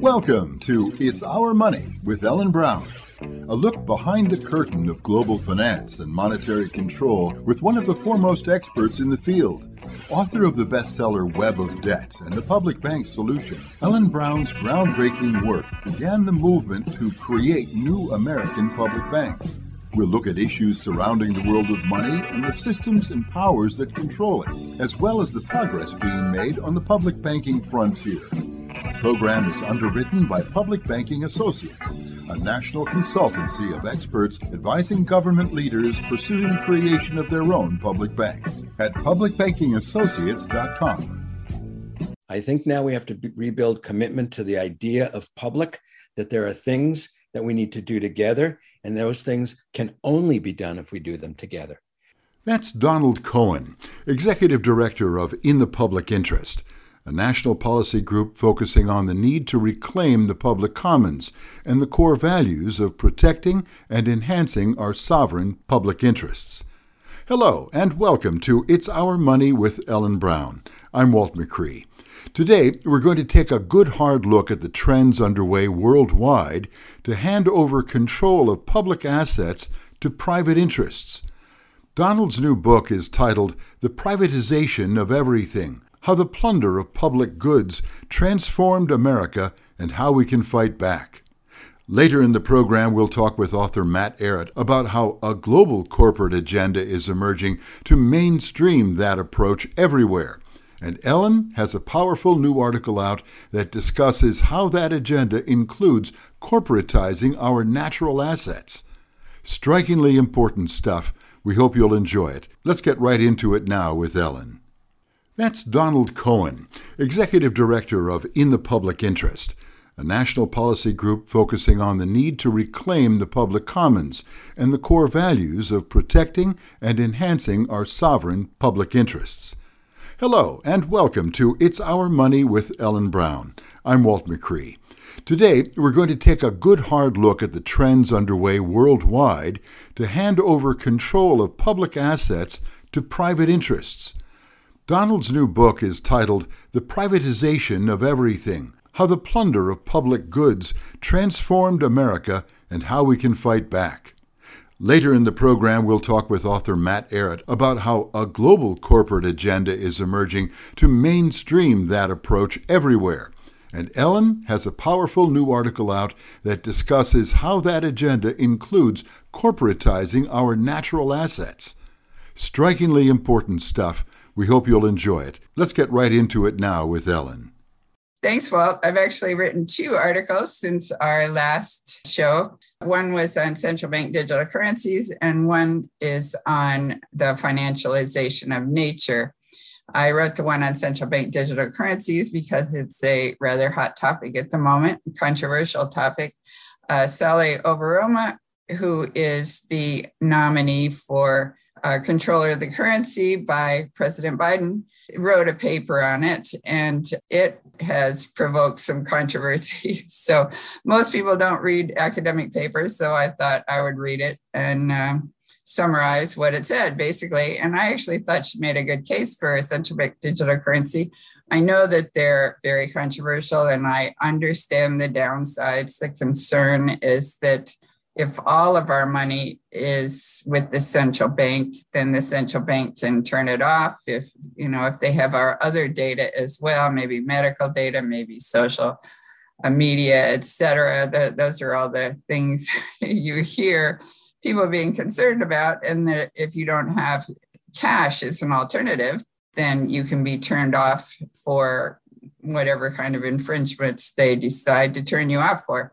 Welcome to It's Our Money with Ellen Brown, a look behind the curtain of global finance and monetary control with one of the foremost experts in the field. Author of the bestseller Web of Debt and the Public Bank Solution, Ellen Brown's groundbreaking work began the movement to create new American public banks. We'll look at issues surrounding the world of money and the systems and powers that control it, as well as the progress being made on the public banking frontier. The program is underwritten by Public Banking Associates, a national consultancy of experts advising government leaders pursuing creation of their own public banks at publicbankingassociates.com. I think now we have to rebuild commitment to the idea of public, that there are things that we need to do together, and those things can only be done if we do them together. That's Donald Cohen, Executive Director of In the Public Interest, a national policy group focusing on the need to reclaim the public commons and the core values of protecting and enhancing our sovereign public interests. Hello, and welcome to It's Our Money with Ellen Brown. I'm Walt McRee. Today, we're going to take a good hard look at the trends underway worldwide to hand over control of public assets to private interests. Donald's new book is titled The Privatization of Everything How the Plunder of Public Goods Transformed America and How We Can Fight Back. Later in the program, we'll talk with author Matt Ehret about how a global corporate agenda is emerging to mainstream that approach everywhere and Ellen has a powerful new article out that discusses how that agenda includes corporatizing our natural assets. Strikingly important stuff. We hope you'll enjoy it. Let's get right into it now with Ellen. That's Donald Cohen, Executive Director of In the Public Interest, a national policy group focusing on the need to reclaim the public commons and the core values of protecting and enhancing our sovereign public interests. Hello, and welcome to It's Our Money with Ellen Brown. I'm Walt McRee. Today, we're going to take a good hard look at the trends underway worldwide to hand over control of public assets to private interests. Donald's new book is titled The Privatization of Everything How the Plunder of Public Goods Transformed America and How We Can Fight Back. Later in the program, we'll talk with author Matt Ehret about how a global corporate agenda is emerging to mainstream that approach everywhere. And Ellen has a powerful new article out that discusses how that agenda includes corporatizing our natural assets. Strikingly important stuff. We hope you'll enjoy it. Let's get right into it now with Ellen. Thanks, Walt. I've actually written two articles since our last show. One was on central bank digital currencies, and one is on the financialization of nature. I wrote the one on central bank digital currencies because it's a rather hot topic at the moment, controversial topic. Uh, Saule Omarova, who is the nominee for uh, controller of the currency by President Biden, wrote a paper on it, and it has provoked some controversy. So most people don't read academic papers, so I thought I would read it and uh, summarize what it said, basically. And I actually thought she made a good case for a central bank digital currency. I know that they're very controversial, and I understand the downsides. The concern is that if all of our money is with the central bank, then the central bank can turn it off. If you know, if they have our other data as well, maybe medical data, maybe social uh, media, etc. those are all the things you hear people being concerned about. And that if you don't have cash as an alternative, then you can be turned off for whatever kind of infringements they decide to turn you off for.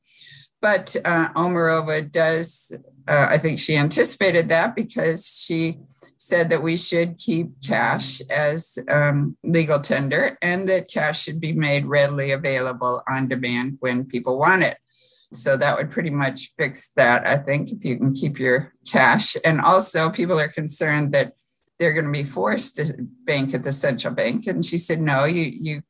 But uh, Omarova does, uh, I think she anticipated that because she said that we should keep cash as um, legal tender and that cash should be made readily available on demand when people want it. So that would pretty much fix that, I think, if you can keep your cash. And also, people are concerned that they're going to be forced to bank at the central bank. And she said, no, you you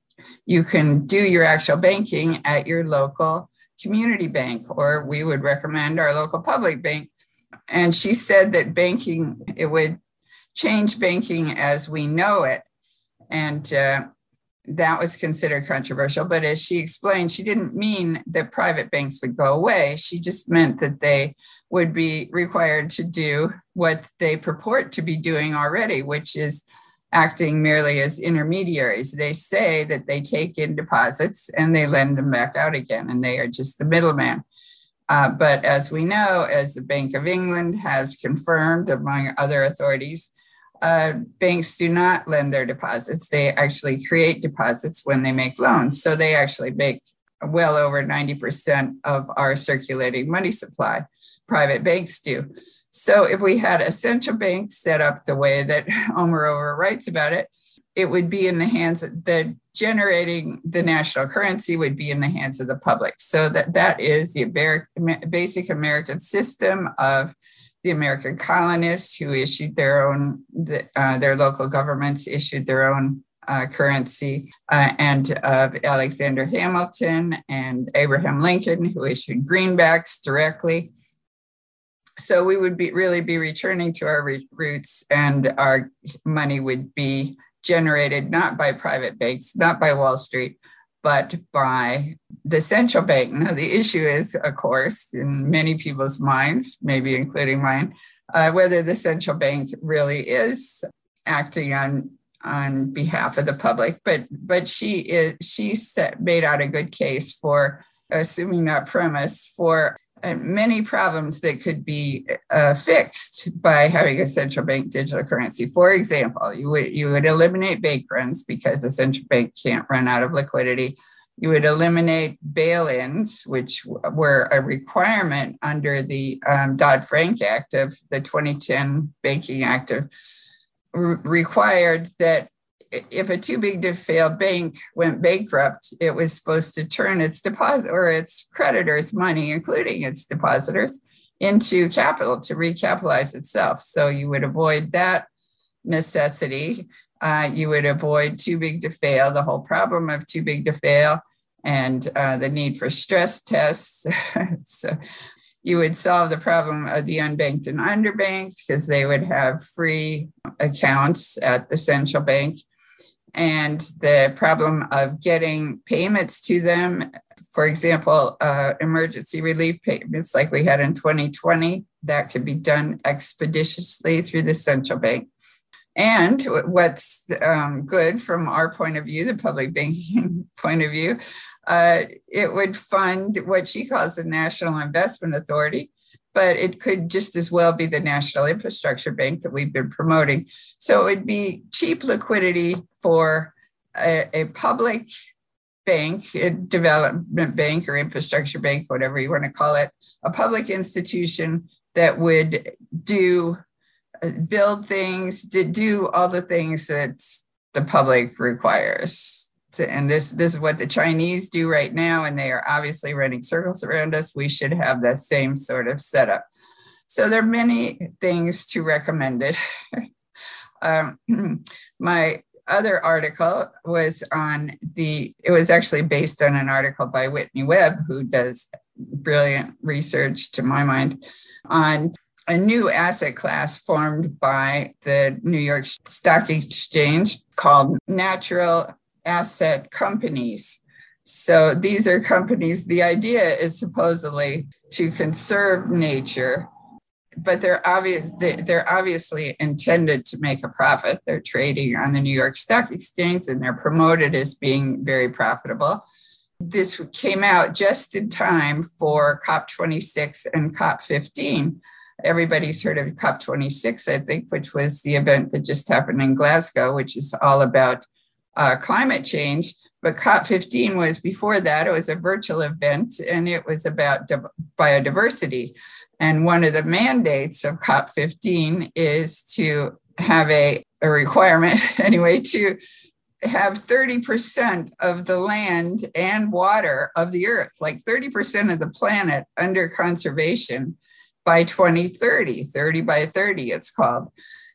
you can do your actual banking at your local community bank, or we would recommend our local public bank. and she said that banking, it would change banking as we know it. And uh, that was considered controversial. But as she explained, she didn't mean that private banks would go away. She just meant that they would be required to do what they purport to be doing already, which is acting merely as intermediaries. They say that they take in deposits and they lend them back out again, and they are just the middleman. Uh, but as we know, as the Bank of England has confirmed, among other authorities, uh, banks do not lend their deposits. They actually create deposits when they make loans. So they actually make well over 90% of our circulating money supply. Private banks do. So if we had a central bank set up the way that Omarova writes about it, it would be in the hands of the generating the national currency would be in the hands of the public. So that that is the basic American system of the American colonists who issued their own, uh, their local governments issued their own uh, currency, uh, and of Alexander Hamilton and Abraham Lincoln, who issued greenbacks directly. So we would be really be returning to our roots, and our money would be generated not by private banks, not by Wall Street, but by the central bank. Now, the issue is, of course, in many people's minds, maybe including mine, uh, whether the central bank really is acting on on behalf of the public. But but she is she set, made out a good case for assuming that premise for uh, many problems that could be uh, fixed by having a central bank digital currency. For example, you would you would eliminate bank runs because the central bank can't run out of liquidity. You would eliminate bail-ins, which were a requirement under the um, Dodd-Frank Act of the 2010 Banking Act of required that if a too big to fail bank went bankrupt, it was supposed to turn its deposit or its creditors' money, including its depositors, into capital to recapitalize itself. So you would avoid that necessity. Uh, you would avoid too big to fail, the whole problem of too big to fail, and uh, the need for stress tests. so you would solve the problem of the unbanked and underbanked because they would have free accounts at the central bank and the problem of getting payments to them. For example, uh, emergency relief payments like we had in 2020, that could be done expeditiously through the central bank. And what's um, good from our point of view, the public banking point of view, uh, it would fund what she calls the National Investment Authority, but it could just as well be the National Infrastructure Bank that we've been promoting. So it would be cheap liquidity for a, a public bank, a development bank or infrastructure bank, whatever you want to call it, a public institution that would do uh, build things, to do all the things that the public requires and this this is what the Chinese do right now, and they are obviously running circles around us. We should have the same sort of setup. So there are many things to recommend it. um, my other article was on the. It was actually based on an article by Whitney Webb, who does brilliant research, to my mind, on a new asset class formed by the New York Stock Exchange called natural asset companies. So these are companies, the idea is supposedly to conserve nature, but they're obvious they're obviously intended to make a profit. They're trading on the New York Stock Exchange and they're promoted as being very profitable. This came out just in time for COP26 and COP15. Everybody's heard of COP26, I think, which was the event that just happened in Glasgow, which is all about uh, climate change. But COP15 was before that, it was a virtual event and it was about biodiversity. And one of the mandates of COP15 is to have a, a requirement, anyway, to have 30% of the land and water of the earth, like 30% of the planet under conservation by 2030, 30 by 30, it's called.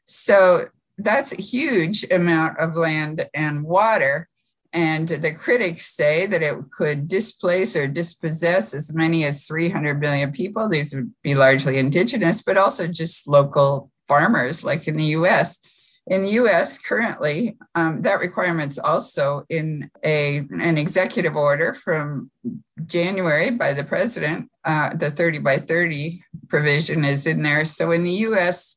So that's a huge amount of land and water. And the critics say that it could displace or dispossess as many as 300 million people. These would be largely indigenous, but also just local farmers, like in the US. In the US, currently, um, that requirement's also in a, an executive order from January by the president. Uh, the 30 by 30 provision is in there. So in the US,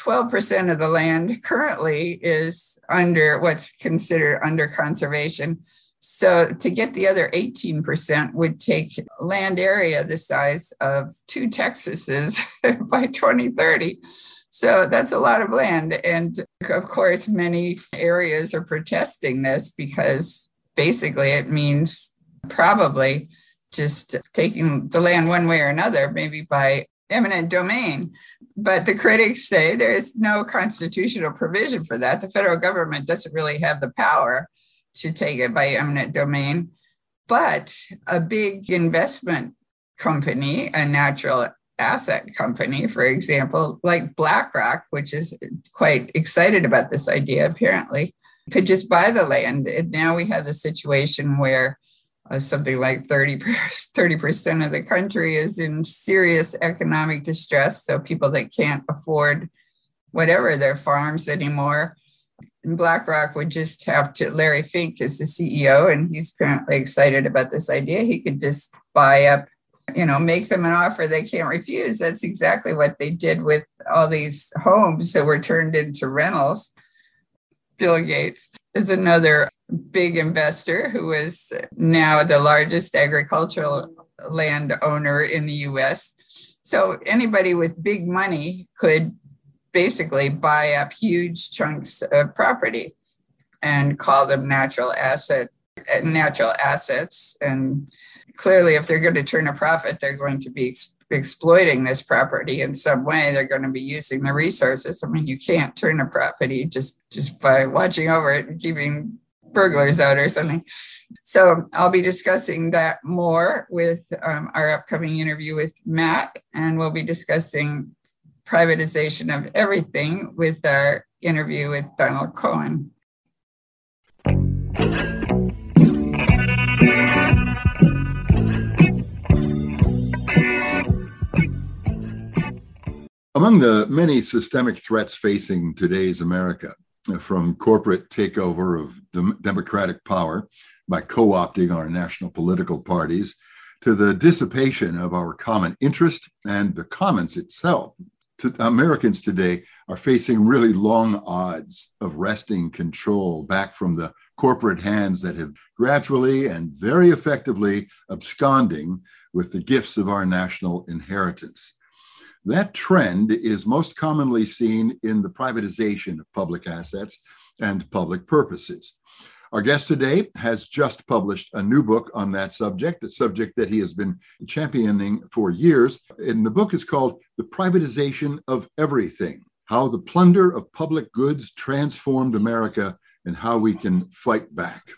12% of the land currently is under what's considered under conservation. So to get the other 18% would take land area the size of two Texases by 2030. So that's a lot of land. And of course, many areas are protesting this because basically it means probably just taking the land one way or another, maybe by eminent domain. But the critics say there is no constitutional provision for that. The federal government doesn't really have the power to take it by eminent domain. But a big investment company, a natural asset company, for example, like BlackRock, which is quite excited about this idea, apparently, could just buy the land. And now we have the situation where uh, something like 30, 30% of the country is in serious economic distress. So people that can't afford whatever their farms anymore. And BlackRock would just have to, Larry Fink is the CEO, and he's apparently excited about this idea. He could just buy up, you know, make them an offer they can't refuse. That's exactly what they did with all these homes that were turned into rentals. Bill Gates is another big investor who is now the largest agricultural landowner in the US. So anybody with big money could basically buy up huge chunks of property and call them natural asset natural assets and clearly if they're going to turn a profit they're going to be exploiting this property in some way they're going to be using the resources i mean you can't turn a property just just by watching over it and keeping burglars out or something. So I'll be discussing that more with um, our upcoming interview with Matt, and we'll be discussing privatization of everything with our interview with Donald Cohen. Among the many systemic threats facing today's America, uh, from corporate takeover of democratic power by co opting our national political parties to the dissipation of our common interest and the commons itself. To, Americans today are facing really long odds of wresting control back from the corporate hands that have gradually and very effectively absconding with the gifts of our national inheritance. That trend is most commonly seen in the privatization of public assets and public purposes. Our guest today has just published a new book on that subject, a subject that he has been championing for years. And the book is called The Privatization of Everything How the Plunder of Public Goods Transformed America and How We Can Fight Back.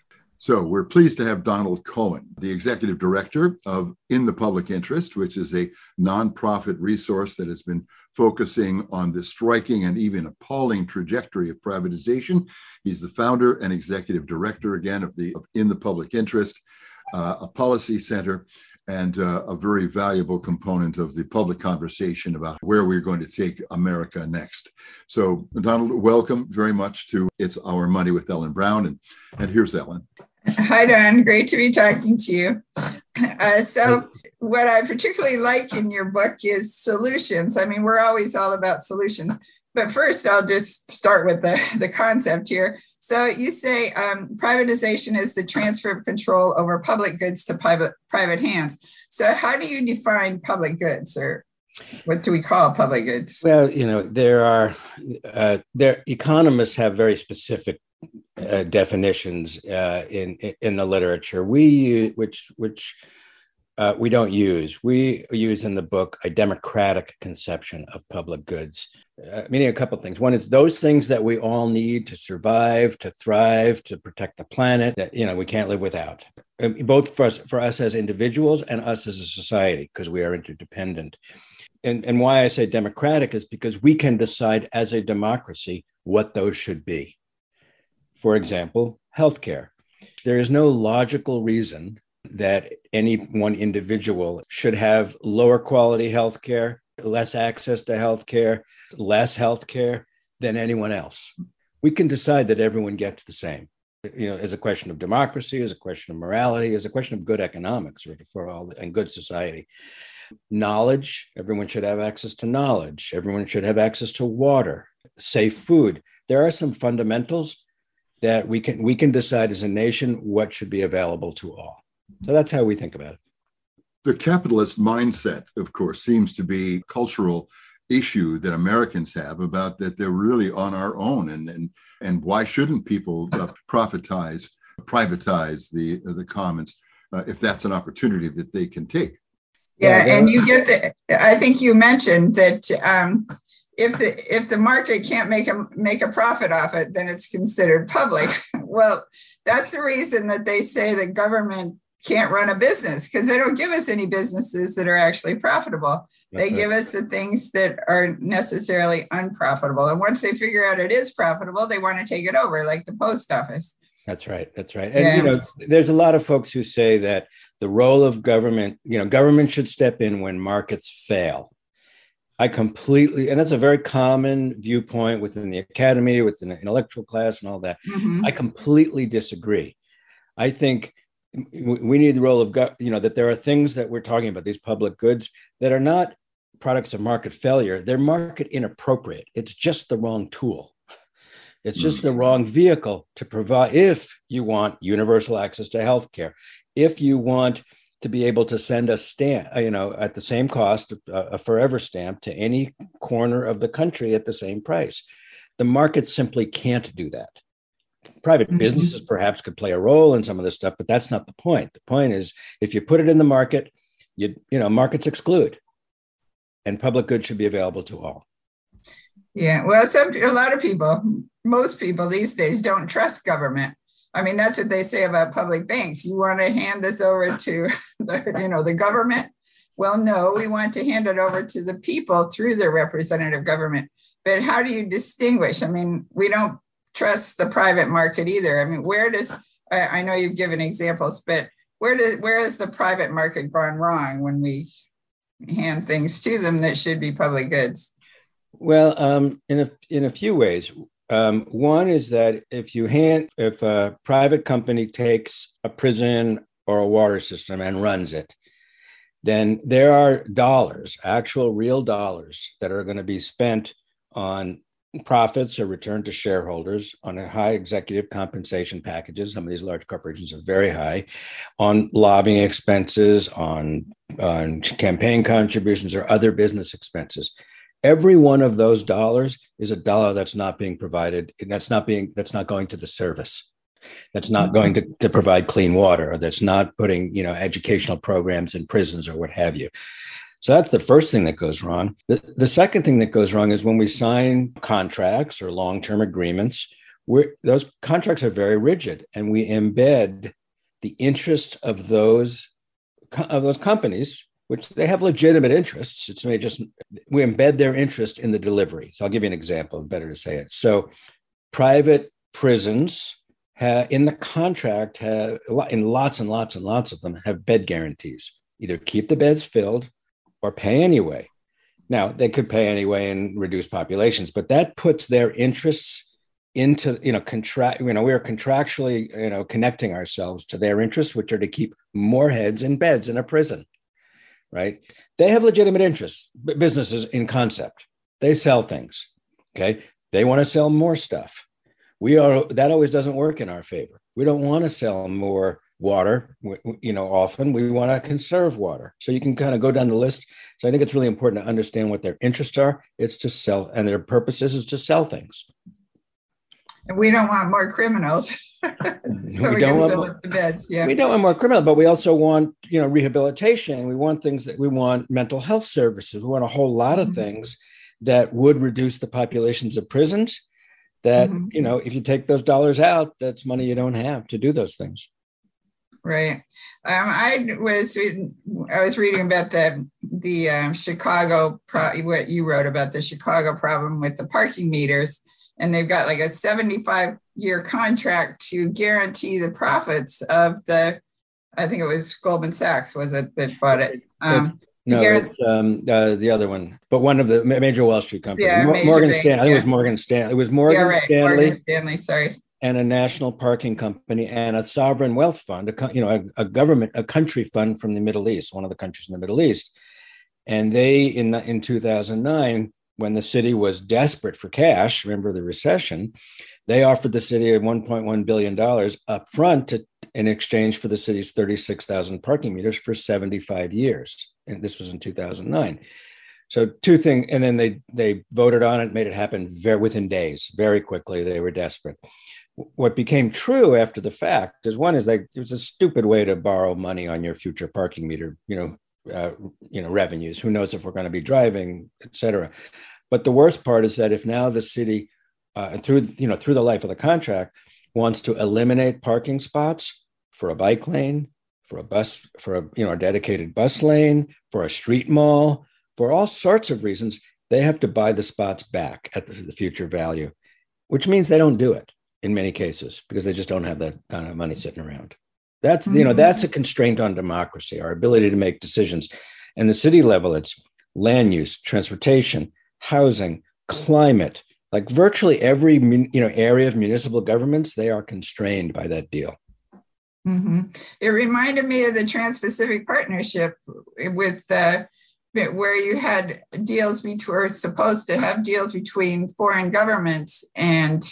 So we're pleased to have Donald Cohen, the executive director of In the Public Interest, which is a nonprofit resource that has been focusing on the striking and even appalling trajectory of privatization. He's the founder and executive director again of the of In the Public Interest, uh, a policy center and uh, a very valuable component of the public conversation about where we're going to take America next. So, Donald, welcome very much to It's Our Money with Ellen Brown. And, and here's Ellen. Hi, Don. Great to be talking to you. Uh, so, what I particularly like in your book is solutions. I mean, we're always all about solutions. But first, I'll just start with the, the concept here. So, you say um, privatization is the transfer of control over public goods to private, private hands. So, how do you define public goods, or what do we call public goods? Well, you know, there are uh, there economists have very specific uh, definitions uh, in in the literature. We which which uh, we don't use. We use in the book a democratic conception of public goods, uh, meaning a couple things. One is those things that we all need to survive, to thrive, to protect the planet that you know we can't live without. Um, both for us, for us as individuals and us as a society, because we are interdependent. And, and why I say democratic is because we can decide as a democracy what those should be for example, healthcare. There is no logical reason that any one individual should have lower quality health care, less access to health care, less health care than anyone else. We can decide that everyone gets the same. You know, as a question of democracy, as a question of morality, as a question of good economics for all and good society. Knowledge, everyone should have access to knowledge. Everyone should have access to water, safe food. There are some fundamentals that we can we can decide as a nation what should be available to all. So that's how we think about it. The capitalist mindset, of course, seems to be cultural issue that Americans have about that they're really on our own. And and and why shouldn't people uh, profitize privatize the the commons uh, if that's an opportunity that they can take? Yeah and you get the i think you mentioned that um, if the if the market can't make a make a profit off it then it's considered public. Well that's the reason that they say that government can't run a business because they don't give us any businesses that are actually profitable. That's they give us the things that are necessarily unprofitable. And once they figure out it is profitable, they want to take it over, like the post office. That's right. That's right. And yeah. you know, there's a lot of folks who say that the role of government, you know, government should step in when markets fail. I completely, and that's a very common viewpoint within the academy, within the intellectual class, and all that. Mm-hmm. I completely disagree. I think we need the role of you know that there are things that we're talking about these public goods that are not products of market failure. They're market inappropriate. It's just the wrong tool. It's just the mm. wrong vehicle to provide if you want universal access to health care if you want to be able to send a stamp uh, you know at the same cost uh, a forever stamp to any corner of the country at the same price. The market simply can't do that private mm-hmm. businesses perhaps could play a role in some of this stuff but that's not the point. The point is if you put it in the market you you know markets exclude and public goods should be available to all. Yeah well some a lot of people most people these days don't trust government. I mean that's what they say about public banks. You want to hand this over to the you know the government? Well no we want to hand it over to the people through their representative government. But how do you distinguish? I mean we don't trust the private market either. I mean, where does I, I know you've given examples, but where does where has the private market gone wrong when we hand things to them that should be public goods? Well, um, in a in a few ways. Um, one is that if you hand if a private company takes a prison or a water system and runs it, then there are dollars, actual real dollars, that are going to be spent on profits are returned to shareholders on high executive compensation packages. Some of these large corporations are very high on lobbying expenses, on, on campaign contributions, or other business expenses. Every one of those dollars is a dollar that's not being provided, that's not being that's not going to the service. That's not going to, to provide clean water, or that's not putting, you know, educational programs in prisons or what have you. So that's the first thing that goes wrong. The, the second thing that goes wrong is when we sign contracts or long term agreements, those contracts are very rigid and we embed the interest of those of those companies which they have legitimate interests. It's just we embed their interest in the delivery. So i'll give you an example better to say it. So private prisons have, in the contract have in lots and lots and lots of them have bed guarantees. Either keep the beds filled or pay anyway. Now, they could pay anyway and reduce populations, but that puts their interests into, you know, contract, you know, we're contractually, you know, connecting ourselves to their interests, which are to keep more heads in beds in a prison, right? They have legitimate interests, businesses in concept. They sell things, okay? They want to sell more stuff. We are, that always doesn't work in our favor. We don't want to sell more water you know often we want to conserve water. So you can kind of go down the list. So i think it's really important to understand what their interests are. It's to sell and their purposes is to sell things. And we don't want more criminals. So we, we don't want the beds yeah. We don't want more criminals but we also want you know rehabilitation. We want things that we want mental health services. We want a whole lot of mm-hmm. things that would reduce the populations of prisons that mm-hmm. you know if you take those dollars out that's money you don't have to do those things Right. Um, I was I was reading about the the um, Chicago pro- what you wrote about the Chicago problem with the parking meters, and they've got like a seventy five year contract to guarantee the profits of the, I think it was Goldman Sachs, was it that bought it? Um, no, um, uh, the other one, but one of the major Wall Street companies. Yeah, Morgan Stanley. I think it was Morgan Stanley. It was Morgan yeah, right. Stanley. Morgan Stanley. Sorry. And a national parking company and a sovereign wealth fund, a, you know, a, a government, a country fund from the Middle East, one of the countries in the Middle East. And they, in in 2009, when the city was desperate for cash, remember the recession, they offered the city 1.1 billion dollars up front to, in exchange for the city's 36,000 parking meters for 75 years. And this was in 2009 so two things and then they they voted on it made it happen very within days very quickly they were desperate what became true after the fact is one is like it was a stupid way to borrow money on your future parking meter you know uh, you know revenues who knows if we're going to be driving etc. but the worst part is that if now the city uh, through you know through the life of the contract wants to eliminate parking spots for a bike lane for a bus, for a you know a dedicated bus lane, for a street mall, for all sorts of reasons, they have to buy the spots back at the, the future value, which means they don't do it in many cases because they just don't have that kind of money sitting around. That's mm-hmm. you know that's a constraint on democracy, our ability to make decisions. And the city level, it's land use, transportation, housing, climate. Like virtually every you know area of municipal governments, they are constrained by that deal. Mm-hmm. It reminded me of the Trans Pacific Partnership with uh, where you had deals between, were supposed to have deals between foreign governments and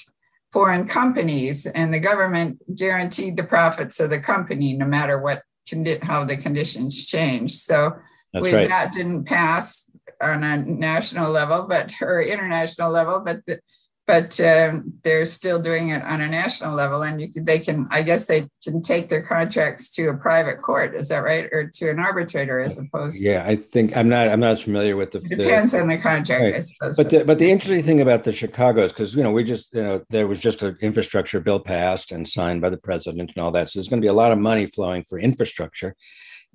foreign companies, and the government guaranteed the profits of the company no matter what condi- how the conditions changed. So we, right. that didn't pass on a national level, but or international level, but the, but um, they're still doing it on a national level and you they can i guess they can take their contracts to a private court is that right or to an arbitrator as opposed yeah i think i'm not i'm not as familiar with the it depends the, on the contract right. i suppose but the, but the interesting thing about the chicago's because you know we just you know there was just an infrastructure bill passed and signed by the president and all that so there's going to be a lot of money flowing for infrastructure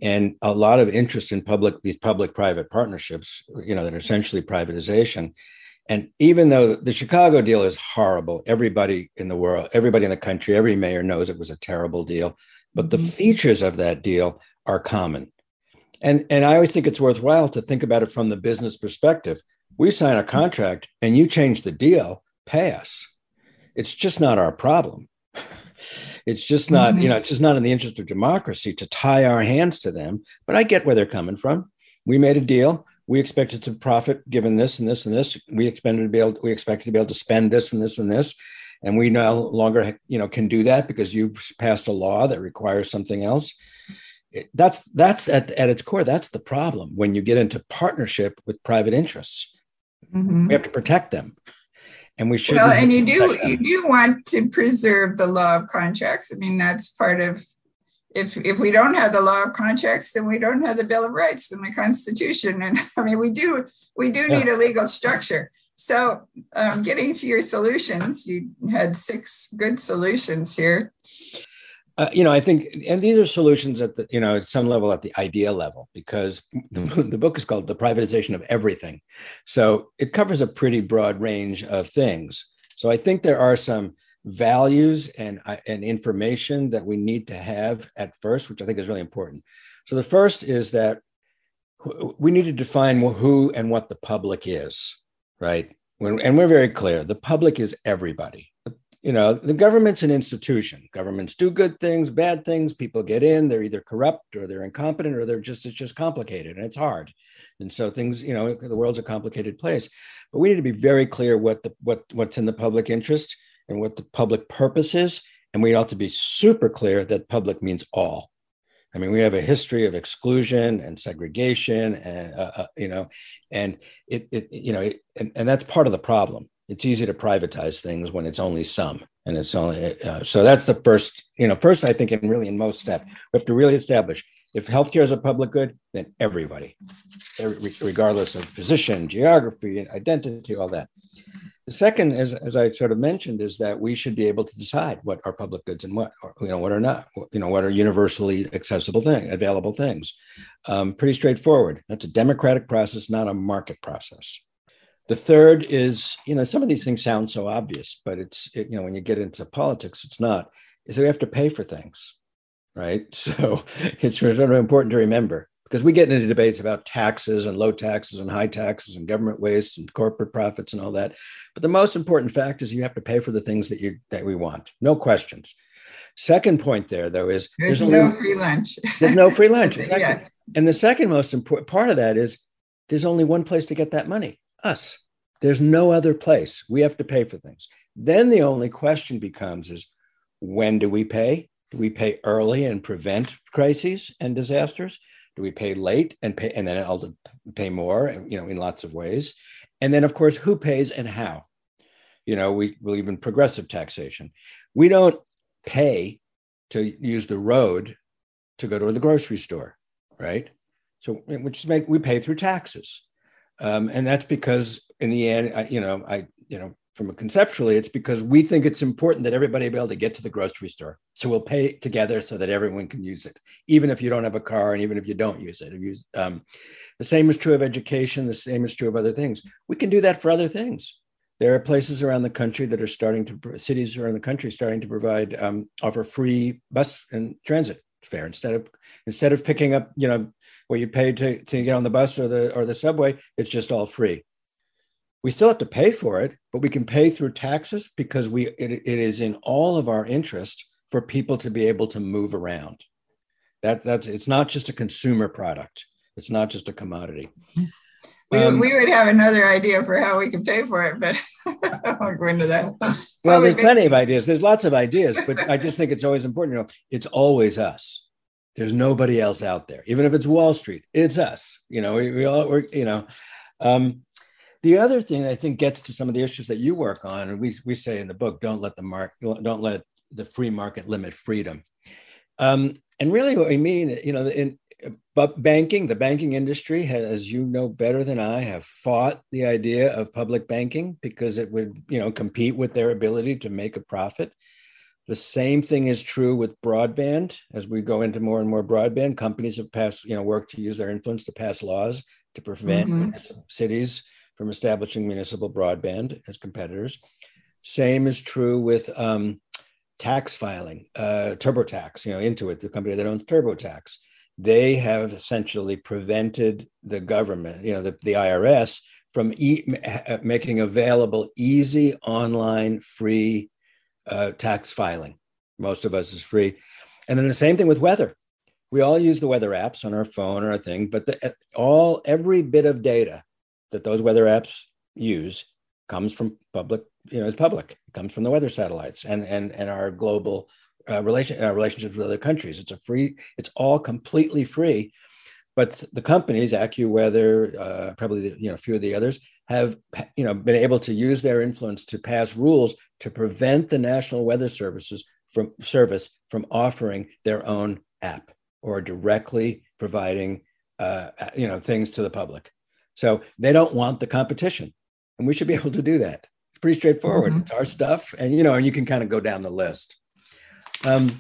and a lot of interest in public these public private partnerships you know that are essentially privatization and even though the Chicago deal is horrible, everybody in the world, everybody in the country, every mayor knows it was a terrible deal. But the mm-hmm. features of that deal are common. And, and I always think it's worthwhile to think about it from the business perspective. We sign a contract and you change the deal, pay us. It's just not our problem. It's just not, mm-hmm. you know, it's just not in the interest of democracy to tie our hands to them. But I get where they're coming from. We made a deal we expected to profit given this and this and this. We expected to be able, we expected to be able to spend this and this and this, and we no longer, you know, can do that because you've passed a law that requires something else. That's that's at, at its core. That's the problem when you get into partnership with private interests. Mm-hmm. We have to protect them, and we should. Well, and you do you do want to preserve the law of contracts. I mean, that's part of if if we don't have the law of contracts, then we don't have the Bill of Rights and the Constitution. And I mean, we do we do need a legal structure. So, um, getting to your solutions, you had six good solutions here. Uh, you know, I think, and these are solutions at the, you know, at some level, at the idea level, because the, the book is called "The Privatization of Everything," so it covers a pretty broad range of things. So I think there are some values and, uh, and information that we need to have at first, which I think is really important. So the first is that we need to define who and what the public is, right? When, and we're very clear the public is everybody. You know, the government's an institution. Governments do good things, bad things. People get in, they're either corrupt or they're incompetent or they're just, it's just complicated and it's hard. And so things, you know, the world's a complicated place. But we need to be very clear what the what what's in the public interest and what the public purpose is. And we ought to be super clear that public means all. I mean, we have a history of exclusion and segregation, and uh, uh, you know, and it, it you know, it, and, and that's part of the problem. It's easy to privatize things when it's only some, and it's only uh, so. That's the first, you know, first I think, and really in most steps, we have to really establish if healthcare is a public good, then everybody, regardless of position, geography, identity, all that. The second, as, as I sort of mentioned, is that we should be able to decide what are public goods and what, you know, what are not, you know, what are universally accessible thing, available things. Um, pretty straightforward. That's a democratic process, not a market process. The third is, you know, some of these things sound so obvious, but it's, it, you know, when you get into politics, it's not, is that we have to pay for things, right? So it's really important to remember because we get into debates about taxes and low taxes and high taxes and government waste and corporate profits and all that. But the most important fact is you have to pay for the things that you that we want, no questions. Second point there, though, is there's, there's no only, free lunch. there's no free lunch. Exactly. yeah. And the second most important part of that is there's only one place to get that money us. There's no other place. We have to pay for things. Then the only question becomes is when do we pay? Do we pay early and prevent crises and disasters? Do we pay late and pay and then I'll pay more, you know, in lots of ways? And then of course, who pays and how? You know, we believe in progressive taxation. We don't pay to use the road to go to the grocery store, right? So, which is make we pay through taxes, um, and that's because in the end, I, you know, I, you know, from a conceptually, it's because we think it's important that everybody be able to get to the grocery store. So we'll pay together so that everyone can use it, even if you don't have a car and even if you don't use it. Um, the same is true of education. The same is true of other things. We can do that for other things. There are places around the country that are starting to cities around the country starting to provide um, offer free bus and transit fare instead of instead of picking up you know what you pay to, to get on the bus or the or the subway. It's just all free we still have to pay for it, but we can pay through taxes because we it, it is in all of our interest for people to be able to move around. That that's it's not just a consumer product. It's not just a commodity. We, um, we would have another idea for how we can pay for it, but I won't go into that. well, there's plenty of ideas. There's lots of ideas, but I just think it's always important. You know, it's always us. There's nobody else out there. Even if it's Wall Street, it's us. You know, we, we all we're, you know. Um, the other thing I think gets to some of the issues that you work on, and we, we say in the book, don't let the mark, don't let the free market limit freedom. Um, and really, what we mean, you know, in but banking, the banking industry has, as you know better than I, have fought the idea of public banking because it would, you know, compete with their ability to make a profit. The same thing is true with broadband. As we go into more and more broadband, companies have passed, you know, work to use their influence to pass laws to prevent mm-hmm. cities from establishing municipal broadband as competitors. Same is true with um, tax filing, uh, TurboTax, you know, Intuit, the company that owns TurboTax. They have essentially prevented the government, you know, the, the IRS from e- making available easy online free uh, tax filing. Most of us is free. And then the same thing with weather. We all use the weather apps on our phone or our thing, but the, all every bit of data that those weather apps use comes from public, you know, is public. It comes from the weather satellites and and and our global uh, relation uh, relationships with other countries. It's a free. It's all completely free. But the companies, AccuWeather, uh, probably you know a few of the others, have you know been able to use their influence to pass rules to prevent the National Weather Services from service from offering their own app or directly providing uh, you know things to the public. So they don't want the competition. And we should be able to do that. It's pretty straightforward. Mm-hmm. It's our stuff. And, you know, and you can kind of go down the list. Um,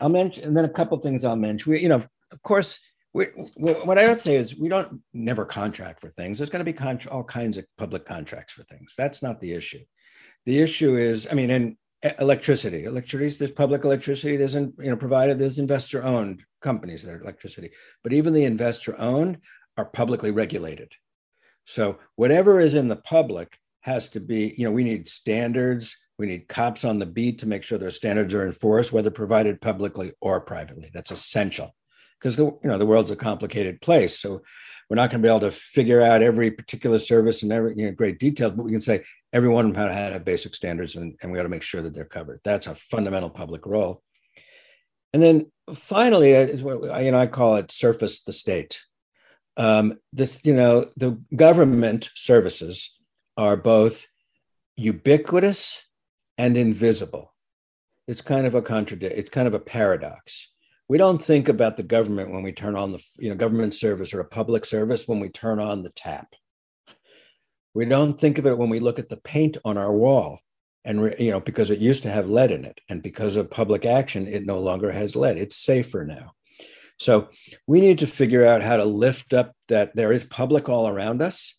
I'll mention, and then a couple things I'll mention. We, you know, of course, we, what I would say is we don't never contract for things. There's going to be contra- all kinds of public contracts for things. That's not the issue. The issue is, I mean, in electricity, electricity, there's public electricity, there's, you know, provided, there's investor owned companies that are electricity, but even the investor owned are publicly regulated. So whatever is in the public has to be, you know, we need standards. We need cops on the beat to make sure those standards are enforced, whether provided publicly or privately. That's essential because the you know the world's a complicated place. So we're not going to be able to figure out every particular service in every you know, great detail, but we can say every one of them have basic standards, and, and we got to make sure that they're covered. That's a fundamental public role. And then finally, uh, is what you know I call it surface the state um, this, you know, the government services are both ubiquitous and invisible. It's kind of a contradiction. It's kind of a paradox. We don't think about the government when we turn on the, you know, government service or a public service when we turn on the tap. We don't think of it when we look at the paint on our wall and you know because it used to have lead in it and because of public action it no longer has lead it's safer now so we need to figure out how to lift up that there is public all around us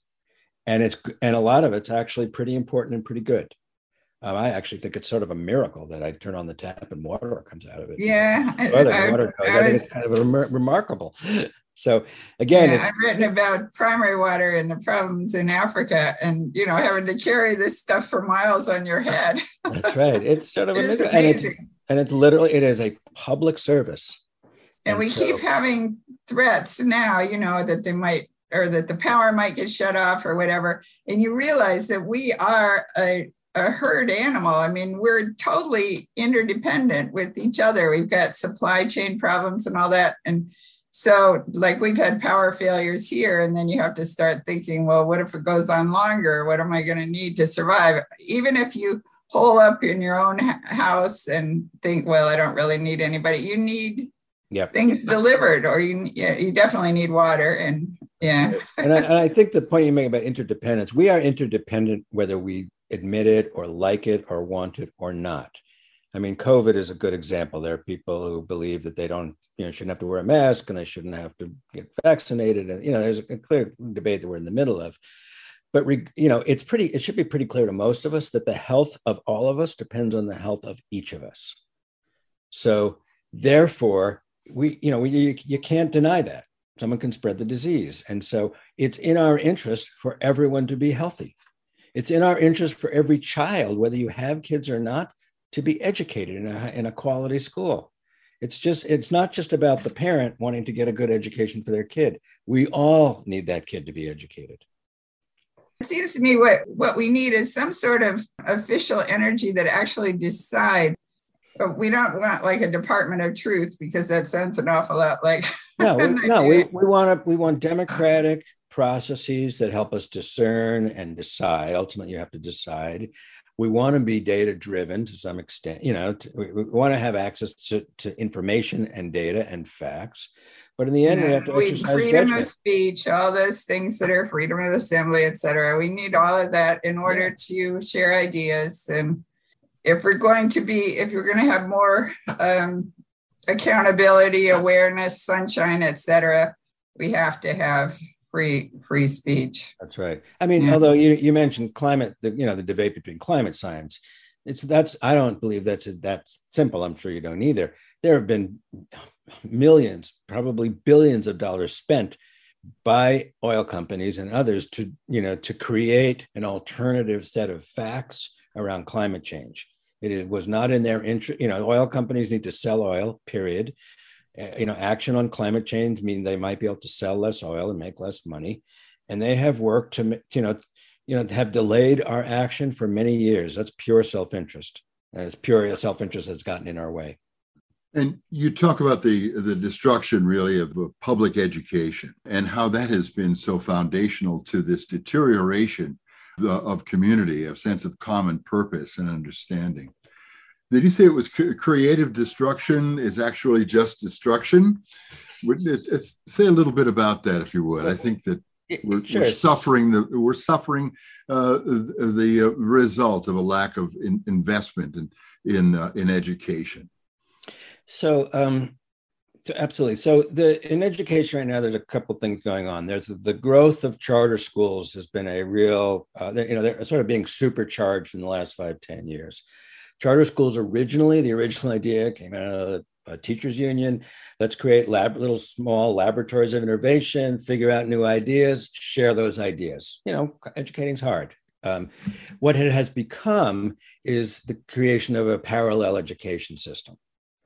and it's and a lot of it's actually pretty important and pretty good. Um, I actually think it's sort of a miracle that I turn on the tap and water comes out of it. Yeah, I, I, water I, I, think it's kind of rem- remarkable. So again, yeah, I've written about primary water and the problems in Africa, and you know having to carry this stuff for miles on your head. That's right. It's sort of it amazing. And it's, and it's literally it is a public service. And, and we so, keep having threats now, you know, that they might or that the power might get shut off or whatever. And you realize that we are a, a herd animal. I mean, we're totally interdependent with each other. We've got supply chain problems and all that. And so, like, we've had power failures here, and then you have to start thinking, well, what if it goes on longer? What am I going to need to survive? Even if you hole up in your own house and think, well, I don't really need anybody, you need yep. things delivered, or you yeah, you definitely need water. And yeah. and, I, and I think the point you make about interdependence, we are interdependent whether we admit it or like it or want it or not. I mean, COVID is a good example. There are people who believe that they don't you know shouldn't have to wear a mask and they shouldn't have to get vaccinated and you know there's a clear debate that we're in the middle of but re, you know it's pretty it should be pretty clear to most of us that the health of all of us depends on the health of each of us so therefore we you know we, you, you can't deny that. Someone can spread the disease. And so it's in our interest for everyone to be healthy. It's in our interest for every child whether you have kids or not to be educated in a, in a quality school. It's just it's not just about the parent wanting to get a good education for their kid. We all need that kid to be educated. It seems to me what what we need is some sort of official energy that actually decides but we don't want like a department of truth because that sounds an awful lot like no we, no we, we want to we want democratic processes that help us discern and decide. Ultimately you have to decide. We want to be data driven to some extent you know to, we, we, want to have access to, to information and data and facts. But in the end yeah, we have to exercise freedom judgment. of speech all those things that are freedom of assembly et cetera. We need all of that in order yeah. to share ideas and if we're going to be if we're going to have more um, accountability awareness sunshine et cetera we have to have free free speech. That's right. I mean, yeah. although you, you mentioned climate, the, you know, the debate between climate science, it's that's I don't believe that's that's simple. I'm sure you don't either. There have been millions, probably billions of dollars spent by oil companies and others to you know to create an alternative set of facts around climate change. It was not in their interest. You know, oil companies need to sell oil. Period. Eh, you know, action on climate change mean they might be able to sell less oil and make less money. And they have worked to, you know, you know, have delayed our action for many years. That's pure self-interest. And it's pure self-interest that's gotten in our way. And you talk about the the destruction really of public education and how that has been so foundational to this deterioration of community, of sense of common purpose and understanding. Did you say it was creative destruction is actually just destruction? It's, say a little bit about that, if you would. I think that we're, sure. we're suffering the we're suffering uh, the uh, result of a lack of in, investment in in uh, in education. So, um, so absolutely. So, the in education right now, there's a couple things going on. There's the growth of charter schools has been a real, uh, you know, they're sort of being supercharged in the last five ten years. Charter schools originally, the original idea came out of a teachers union. Let's create lab, little small laboratories of innovation, figure out new ideas, share those ideas. You know, educating's hard. Um, what it has become is the creation of a parallel education system,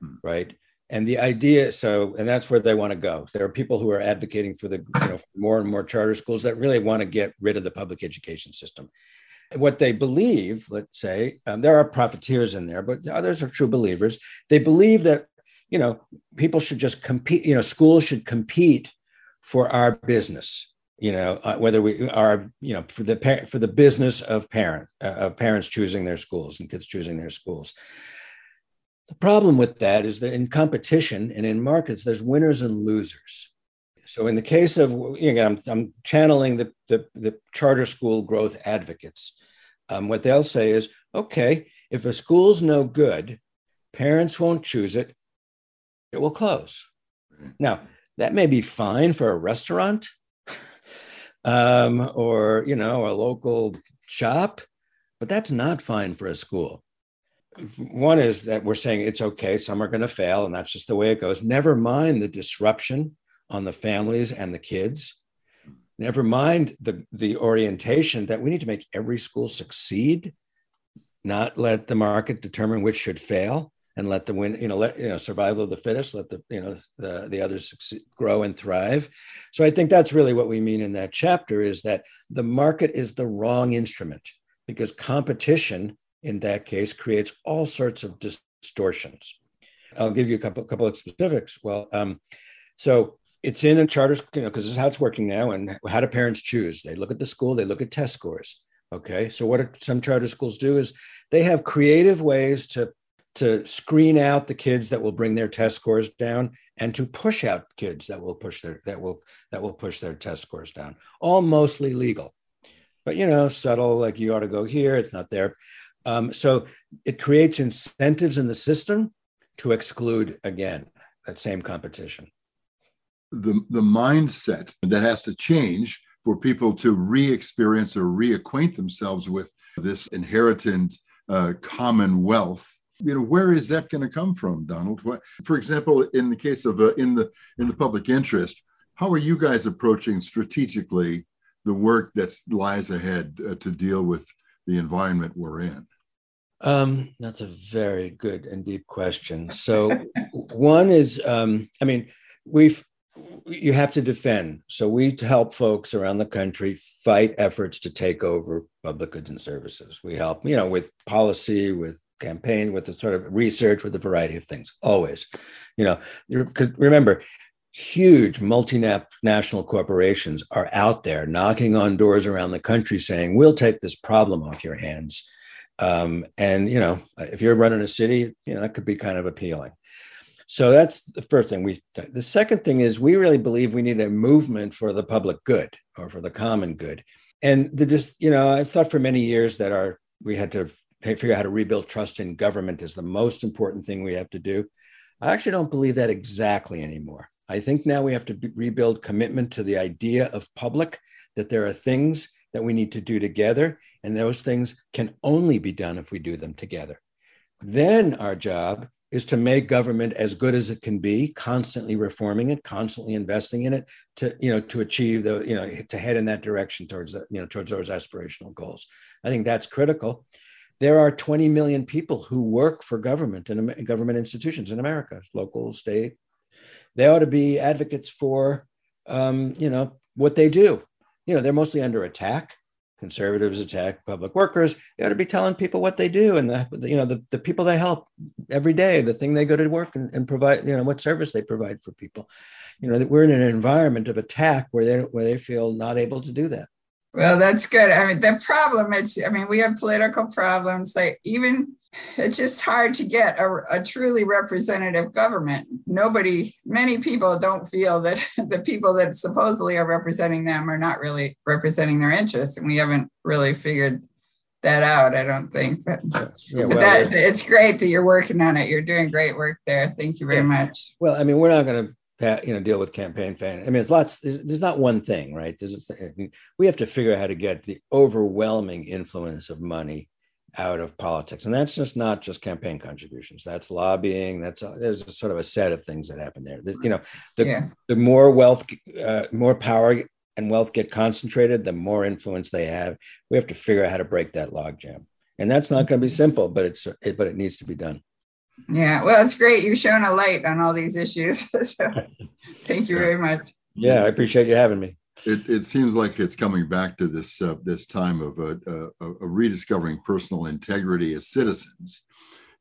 hmm. right? And the idea, so, and that's where they want to go. There are people who are advocating for the you know, more and more charter schools that really want to get rid of the public education system what they believe, let's say, um, there are profiteers in there, but others are true believers. They believe that, you know, people should just compete, you know, schools should compete for our business, you know, uh, whether we are, you know, for the for the business of parent uh, of parents choosing their schools and kids choosing their schools. The problem with that is that in competition and in markets, there's winners and losers. So in the case of, you know, I'm, I'm channeling the, the, the, charter school growth advocates. Um, what they'll say is, okay, if a school's no good, parents won't choose it, it will close. Now, that may be fine for a restaurant, um, or you know a local shop, but that's not fine for a school. One is that we're saying it's okay, some are going to fail, and that's just the way it goes. Never mind the disruption on the families and the kids. Never mind the, the orientation that we need to make every school succeed, not let the market determine which should fail and let the win, you know, let you know, survival of the fittest, let the you know the the others succeed, grow and thrive. So I think that's really what we mean in that chapter is that the market is the wrong instrument because competition in that case creates all sorts of distortions. I'll give you a couple couple of specifics. Well, um, so it's in a charter, you know, because this is how it's working now. And how do parents choose? They look at the school, they look at test scores. Okay, so what some charter schools do is they have creative ways to to screen out the kids that will bring their test scores down and to push out kids that will push their that will that will push their test scores down all mostly legal but you know subtle like you ought to go here it's not there um, so it creates incentives in the system to exclude again that same competition. The the mindset that has to change for people to re-experience or reacquaint themselves with this inherited uh, commonwealth you know where is that going to come from donald? What, for example in the case of uh, in the in the public interest how are you guys approaching strategically the work that lies ahead uh, to deal with the environment we're in um, that's a very good and deep question. So one is um, i mean we've you have to defend. So we help folks around the country fight efforts to take over public goods and services. We help you know with policy with campaign with the sort of research with a variety of things always. You know because remember huge multinational corporations are out there knocking on doors around the country saying we'll take this problem off your hands um, and you know if you're running a city you know that could be kind of appealing so that's the first thing we the second thing is we really believe we need a movement for the public good or for the common good and the just you know i've thought for many years that our we had to figure out how to rebuild trust in government is the most important thing we have to do. I actually don't believe that exactly anymore. I think now we have to rebuild commitment to the idea of public, that there are things that we need to do together, and those things can only be done if we do them together. Then our job is to make government as good as it can be, constantly reforming it, constantly investing in it to, you know, to achieve the, you know, to head in that direction towards the, you know, towards those aspirational goals. I think that's critical there are 20 million people who work for government and government institutions in America, local, state. They ought to be advocates for, um, you know, what they do. You know, they're mostly under attack. Conservatives attack public workers. They ought to be telling people what they do and the, you know, the, the people they help every day, the thing they go to work and, and provide, you know, what service they provide for people. You know, that we're in an environment of attack where they where they feel not able to do that. Well, that's good. I mean, the problem it's, I mean, we have political problems. Like even it's just hard to get a, a, truly representative government. Nobody, many people don't feel that the people that supposedly are representing them are not really representing their interests, and we haven't really figured that out. I don't think, but, yeah, well, but that it's great that you're working on it. You're doing great work there. Thank you very yeah. much. Well, I mean, we're not going to you know deal with campaign fan. I mean, it's lots. There's not one thing, right? There's we have to figure out how to get the overwhelming influence of money out of politics, and that's just not just campaign contributions. That's lobbying. That's a, there's a sort of a set of things that happen there. The, you know, the yeah. the more wealth, uh, more power and wealth get concentrated, the more influence they have. We have to figure out how to break that logjam, and that's not going to be simple, but it's it, but it needs to be done. Yeah, well, it's great. You've shown a light on all these issues. so thank you very much. Yeah, I appreciate you having me. It, it seems like it's coming back to this uh, this time of uh, uh, rediscovering personal integrity as citizens.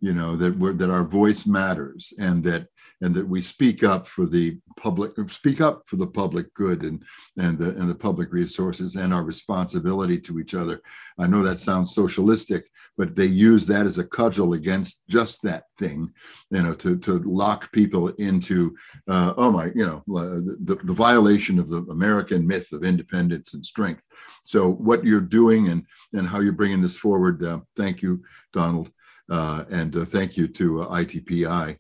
You know that that our voice matters, and that and that we speak up for the public, speak up for the public good and and the and the public resources and our responsibility to each other. I know that sounds socialistic, but they use that as a cudgel against just that thing, you know, to to lock people into uh, oh my, you know, the the violation of the American myth of independence and strength. So what you're doing and and how you're bringing this forward, uh, thank you, Donald. Uh, and uh, thank you to uh, ITPI uh,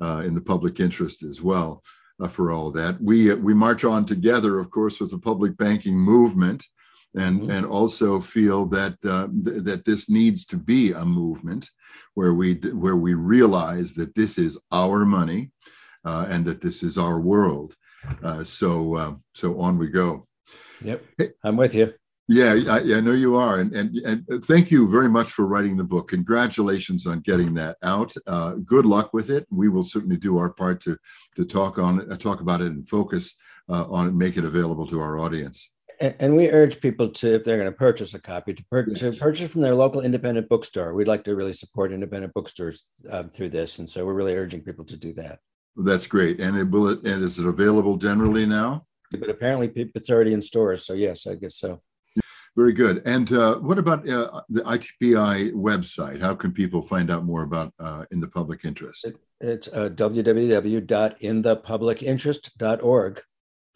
in the public interest as well. uh, for all that. We uh, we march on together, of course, with the public banking movement, and mm-hmm. and also feel that uh, th- that this needs to be a movement where we where we realize that this is our money, uh, and that this is our world. Uh, so uh, so on we go. Yep, I'm with you. Yeah, I, I, know you are, and, and and thank you very much for writing the book. Congratulations on getting that out. Uh, good luck with it. We will certainly do our part to to talk on uh, talk about it, and focus uh, on it, make it available to our audience. And, and we urge people to, if they're going to purchase a copy, to, pur- yes. to purchase from their local independent bookstore. We'd like to really support independent bookstores uh, through this, and so we're really urging people to do that. That's great. And it will. And is it available generally now? But apparently, it's already in stores. So yes, I guess so. Very good. And uh, what about uh, the ITPI website? How can people find out more about uh, In the Public Interest? It, it's uh, www.inthepublicinterest.org.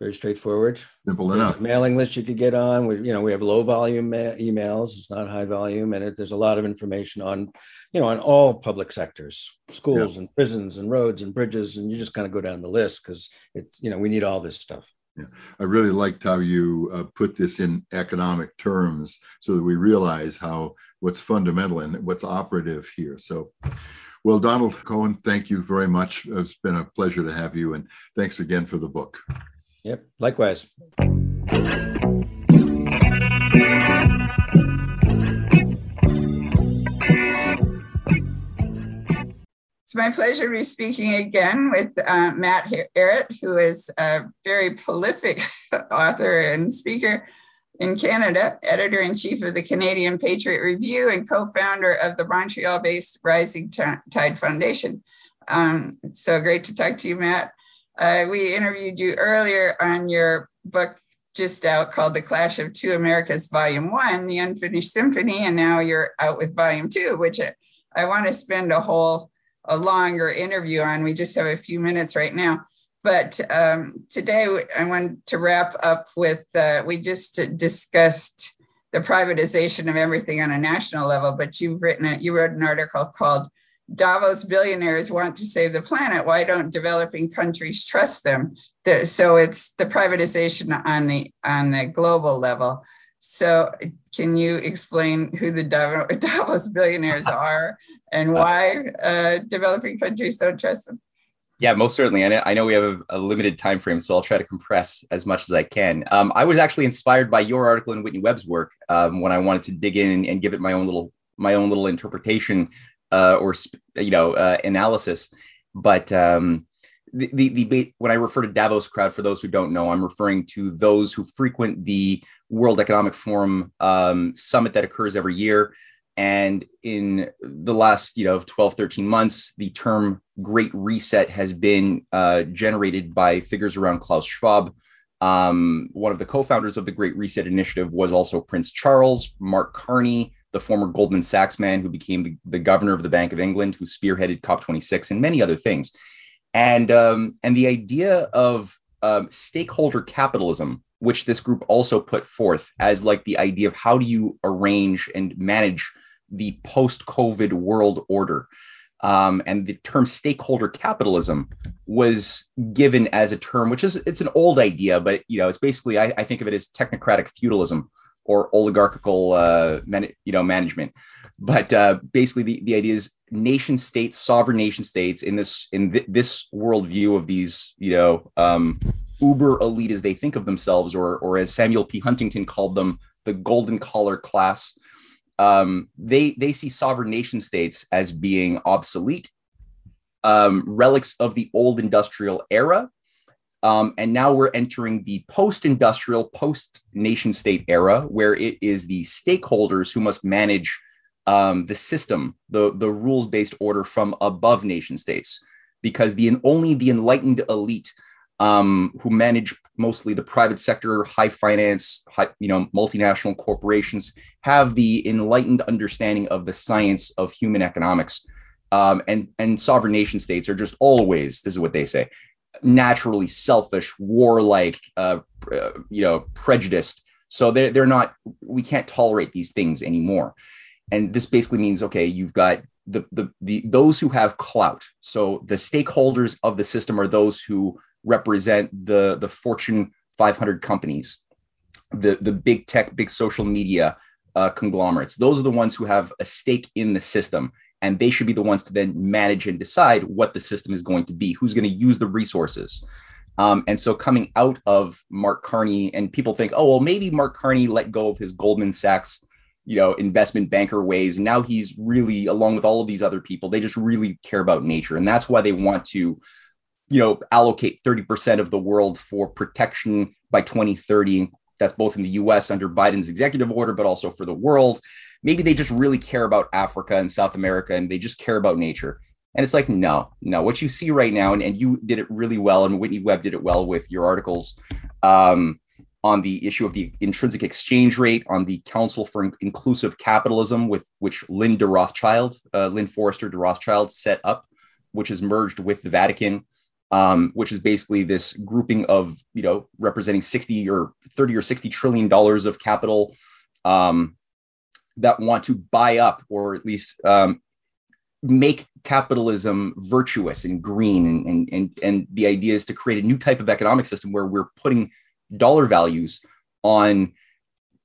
Very straightforward. Simple there's enough. mailing list you could get on. We, you know, we have low volume ma- emails. It's not high volume, and it, there's a lot of information on, you know, on all public sectors, schools yeah. and prisons and roads and bridges, and you just kind of go down the list because it's, you know, we need all this stuff. Yeah. I really liked how you uh, put this in economic terms so that we realize how what's fundamental and what's operative here. So, well, Donald Cohen, thank you very much. It's been a pleasure to have you, and thanks again for the book. Yep, likewise. It's my pleasure to be speaking again with uh, Matt Ehret, who is a very prolific author and speaker in Canada, editor in chief of the Canadian Patriot Review, and co founder of the Montreal based Rising Tide Foundation. Um, it's so great to talk to you, Matt. Uh, we interviewed you earlier on your book just out called The Clash of Two Americas, Volume One, The Unfinished Symphony, and now you're out with Volume Two, which I, I want to spend a whole a longer interview on. We just have a few minutes right now. But um, today I want to wrap up with uh, we just discussed the privatization of everything on a national level, but you've written it, you wrote an article called Davos billionaires want to save the planet. Why don't developing countries trust them? The, so it's the privatization on the on the global level. So, can you explain who the Davos billionaires are and uh, why uh, developing countries don't trust them? Yeah, most certainly. And I know we have a, limited time frame, so I'll try to compress as much as I can. Um, I was actually inspired by your article and Whitney Webb's work um, when I wanted to dig in and give it my own little my own little interpretation uh, or you know uh, analysis. But um, the, the, the when I refer to Davos crowd, for those who don't know, I'm referring to those who frequent the World Economic Forum um, summit that occurs every year. And in the last, you know, 12, 13 months, the term Great Reset has been uh, generated by figures around Klaus Schwab. Um, one of the co-founders of the Great Reset Initiative was also Prince Charles, Mark Carney, the former Goldman Sachs man who became the, the governor of the Bank of England, who spearheaded COP26 and many other things and um, and the idea of um, stakeholder capitalism which this group also put forth as like the idea of how do you arrange and manage the post-covid world order. Um, and the term stakeholder capitalism was given as a term which is it's an old idea but you know it's basically i, I think of it as technocratic feudalism or oligarchical uh, man, you know management but uh, basically the, the idea is nation states, sovereign nation states in this in th- this worldview of these, you know, um, uber elite as they think of themselves, or or as Samuel P. Huntington called them, the golden collar class. Um, they they see sovereign nation states as being obsolete, um, relics of the old industrial era, um, and now we're entering the post industrial, post nation state era, where it is the stakeholders who must manage um, the system, the, the rules based order from above nation states, because the only the enlightened elite um, who manage mostly the private sector, high finance, high, you know, multinational corporations have the enlightened understanding of the science of human economics. Um, and and sovereign nation states are just always this is what they say naturally selfish warlike uh, uh, you know prejudiced. So they're, they're not we can't tolerate these things anymore and this basically means okay you've got the, the the those who have clout so the stakeholders of the system are those who represent the the Fortune 500 companies, the the big tech, big social media uh, conglomerates. Those are the ones who have a stake in the system, and they should be the ones to then manage and decide what the system is going to be, who's going to use the resources. Um, and so coming out of Mark Carney, and people think, oh well, maybe Mark Carney let go of his Goldman Sachs you know investment banker ways. Now he's really along with all of these other people they just really care about nature. And that's why they want to you know allocate 30% of the world for protection by 2030 that's both in the US under Biden's executive order but also for the world. Maybe they just really care about Africa and South America and they just care about nature. And it's like no no. What you see right now and, and you did it really well and Whitney Webb did it well with your articles um, on the issue of the intrinsic exchange rate, on the Council for Inclusive Capitalism, with which Lynn de Rothschild, uh, Lynn Forester de Rothschild set up, which is merged with the Vatican, um, which is basically this grouping of, you know, representing 60 or 30 or 60 trillion dollars of capital um, that want to buy up or at least um, make capitalism virtuous and green. And, and, and the idea is to create a new type of economic system where we're putting dollar values on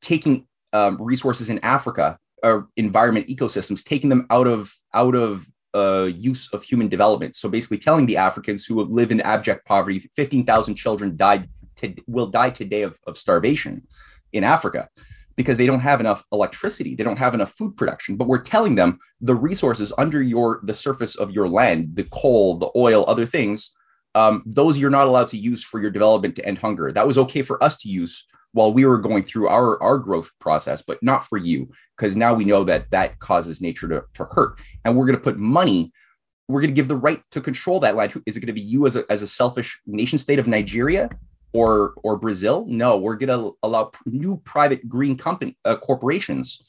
taking um, resources in Africa or environment ecosystems, taking them out of out of uh, use of human development. So basically, telling the Africans who live in abject poverty, fifteen thousand children died to, will die today of, of starvation in Africa because they don't have enough electricity they don't have enough food production but we're telling them the resources under your the surface of your land the coal the oil other things um, those you're not allowed to use for your development to end hunger. That was okay for us to use while we were going through our our growth process, but not for you because now we know that that causes nature to, to hurt, and we're going to put money. We're going to give the right to control that land. Is it going to be you as a, as a selfish nation state of Nigeria or or Brazil? No, we're going to allow new private green company uh, corporations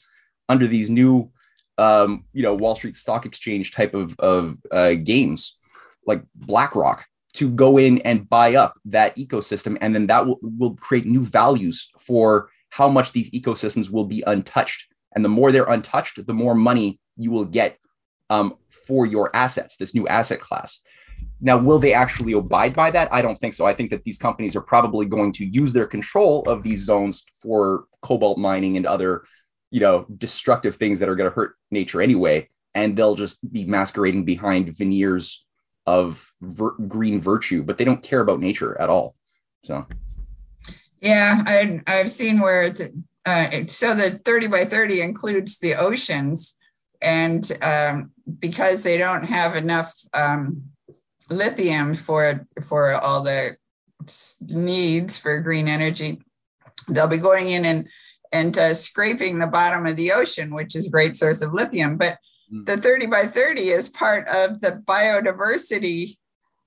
under these new, um, you know, Wall Street Stock Exchange type of of uh, games like BlackRock to go in and buy up that ecosystem and then that will, will create new values for how much these ecosystems will be untouched. And the more they're untouched the more money you will get um, for your assets this new asset class. Now will they actually abide by that? I don't think so. I think that these companies are probably going to use their control of these zones for cobalt mining and other you know destructive things that are going to hurt nature anyway and they'll just be masquerading behind veneers of ver- green virtue, but they don't care about nature at all. So, yeah, I, I've seen where the, uh, so the 30 by 30 includes the oceans, and um, because they don't have enough um, lithium for for all the needs for green energy, they'll be going in and and uh, scraping the bottom of the ocean, which is a great source of lithium, but. The 30 by 30 is part of the biodiversity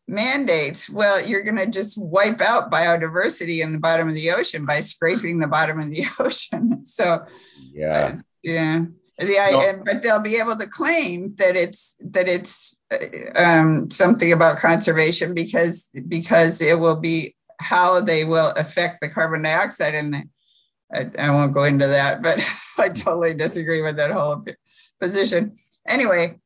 mandates. Well, you're going to just wipe out biodiversity in the bottom of the ocean by scraping the bottom of the ocean. So, yeah, uh, yeah. The, no. but they'll be able to claim that it's that it's uh, um, something about conservation because because it will be how they will affect the carbon dioxide in the I, I won't go into that, but I totally disagree with that whole position anyway,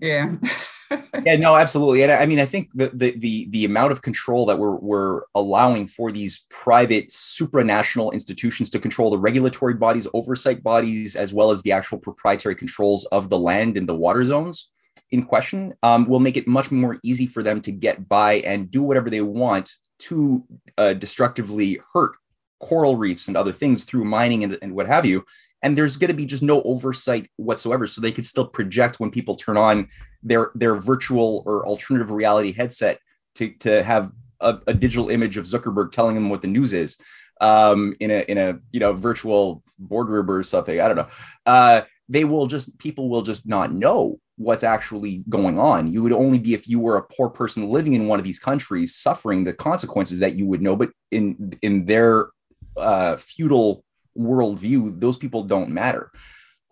yeah. yeah, no, absolutely. And I mean, I think the, the the the amount of control that we're we're allowing for these private supranational institutions to control the regulatory bodies, oversight bodies, as well as the actual proprietary controls of the land and the water zones in question, um, will make it much more easy for them to get by and do whatever they want to uh, destructively hurt coral reefs and other things through mining and, and what have you and there's going to be just no oversight whatsoever so they could still project when people turn on their their virtual or alternative reality headset to to have a, a digital image of Zuckerberg telling them what the news is um, in a in a you know virtual boardroom or something. I don't know. Uh, they will just people will just not know what's actually going on. You would only be if you were a poor person living in one of these countries suffering the consequences that you would know. But in in their uh, feudal worldview, those people don't matter.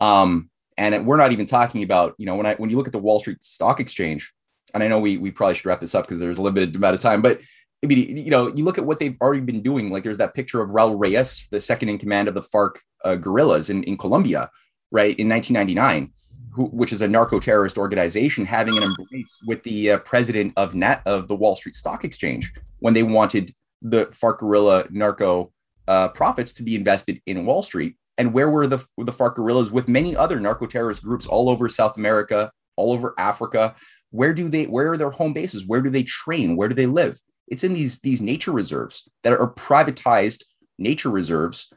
Um, and we're not even talking about, you know, when I when you look at the Wall Street Stock Exchange, and I know we we probably should wrap this up because there's a limited amount of time, but I mean, you know, you look at what they've already been doing. Like there's that picture of Raul Reyes, the second in command of the FARC uh, guerrillas in, in Colombia, right, in 1999, who, which is a narco terrorist organization, having an embrace with the uh, president of net of the Wall Street Stock Exchange when they wanted the FARC guerrilla narco uh, profits to be invested in Wall Street. And where were the the FARC guerrillas with many other narco terrorist groups all over South America, all over Africa? Where do they? Where are their home bases? Where do they train? Where do they live? It's in these these nature reserves that are privatized nature reserves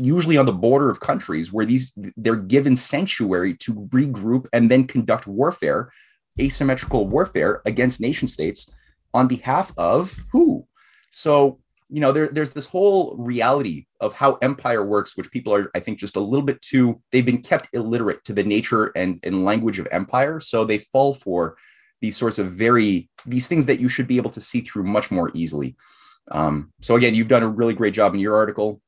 usually on the border of countries where these they're given sanctuary to regroup and then conduct warfare asymmetrical warfare against nation states on behalf of who so you know there, there's this whole reality of how empire works which people are i think just a little bit too they've been kept illiterate to the nature and, and language of empire so they fall for these sorts of very these things that you should be able to see through much more easily um, so again you've done a really great job in your article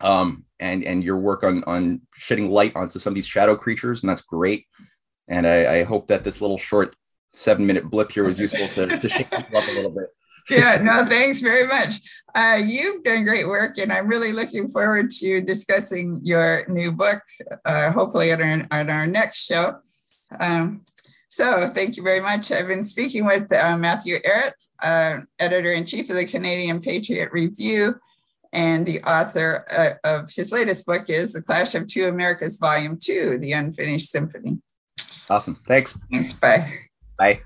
um, and and your work on on shedding light onto some of these shadow creatures, and that's great. And I, I hope that this little short seven minute blip here was useful to to shake people up a little bit. Yeah, no, thanks very much. Uh, you've done great work, and I'm really looking forward to discussing your new book, uh, hopefully at our, at our next show. Um, so, thank you very much. I've been speaking with uh, Matthew Ehret, uh, editor in chief of the Canadian Patriot Review and the author uh, of his latest book is The Clash of Two Americas, Volume 2 The Unfinished Symphony. Awesome. Thanks. Thanks. Bye. Bye.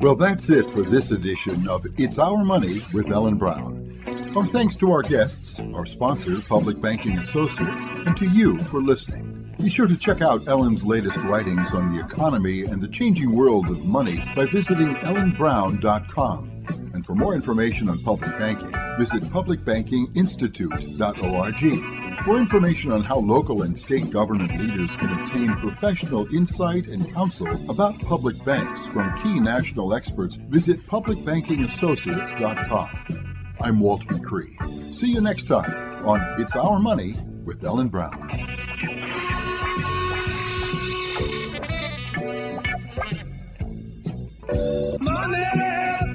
Well, that's it for this edition of It's Our Money with Ellen Brown. Our thanks to our guests, our sponsor, Public Banking Associates, and to you for listening. Be sure to check out Ellen's latest writings on the economy and the changing world of money by visiting ellenbrown.com. And for more information on public banking, visit publicbankinginstitute.org. For information on how local and state government leaders can obtain professional insight and counsel about public banks from key national experts, visit publicbankingassociates.com. I'm Walt McRee. See you next time on It's Our Money with Ellen Brown. Money.